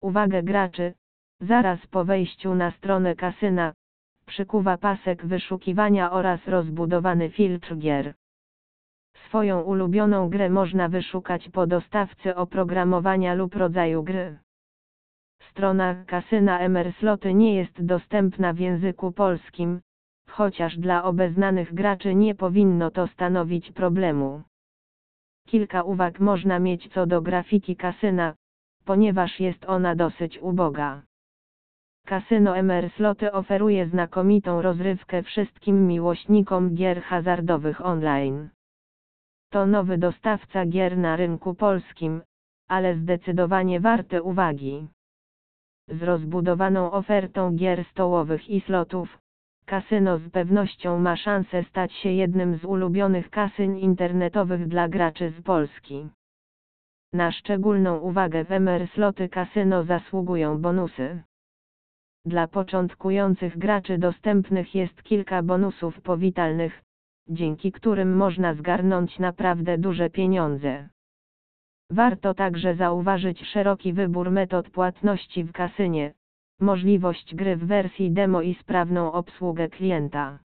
uwagę graczy, zaraz po wejściu na stronę kasyna, przykuwa pasek wyszukiwania oraz rozbudowany filtr gier. Swoją ulubioną grę można wyszukać po dostawcy oprogramowania lub rodzaju gry. Strona kasyna Emersloty nie jest dostępna w języku polskim, chociaż dla obeznanych graczy nie powinno to stanowić problemu. Kilka uwag można mieć co do grafiki kasyna, ponieważ jest ona dosyć uboga. Kasyno Emersloty oferuje znakomitą rozrywkę wszystkim miłośnikom gier hazardowych online. To nowy dostawca gier na rynku polskim, ale zdecydowanie warte uwagi. Z rozbudowaną ofertą gier stołowych i slotów, kasyno z pewnością ma szansę stać się jednym z ulubionych kasyn internetowych dla graczy z Polski. Na szczególną uwagę w MR Sloty Kasyno zasługują bonusy. Dla początkujących graczy dostępnych jest kilka bonusów powitalnych, dzięki którym można zgarnąć naprawdę duże pieniądze. Warto także zauważyć szeroki wybór metod płatności w kasynie, możliwość gry w wersji demo i sprawną obsługę klienta.